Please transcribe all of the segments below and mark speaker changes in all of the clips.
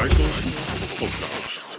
Speaker 1: Bijkans Podcast.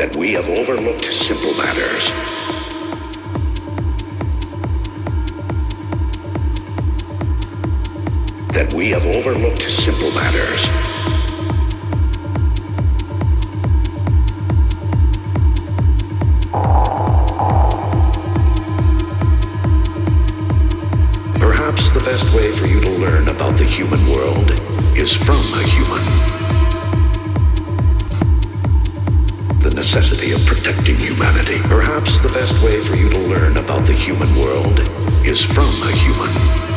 Speaker 1: that we have overlooked simple matters. That we have overlooked simple matters. Perhaps the best way for you to learn about the human world is from a human. necessity of protecting humanity. Perhaps the best way for you to learn about the human world is from a human.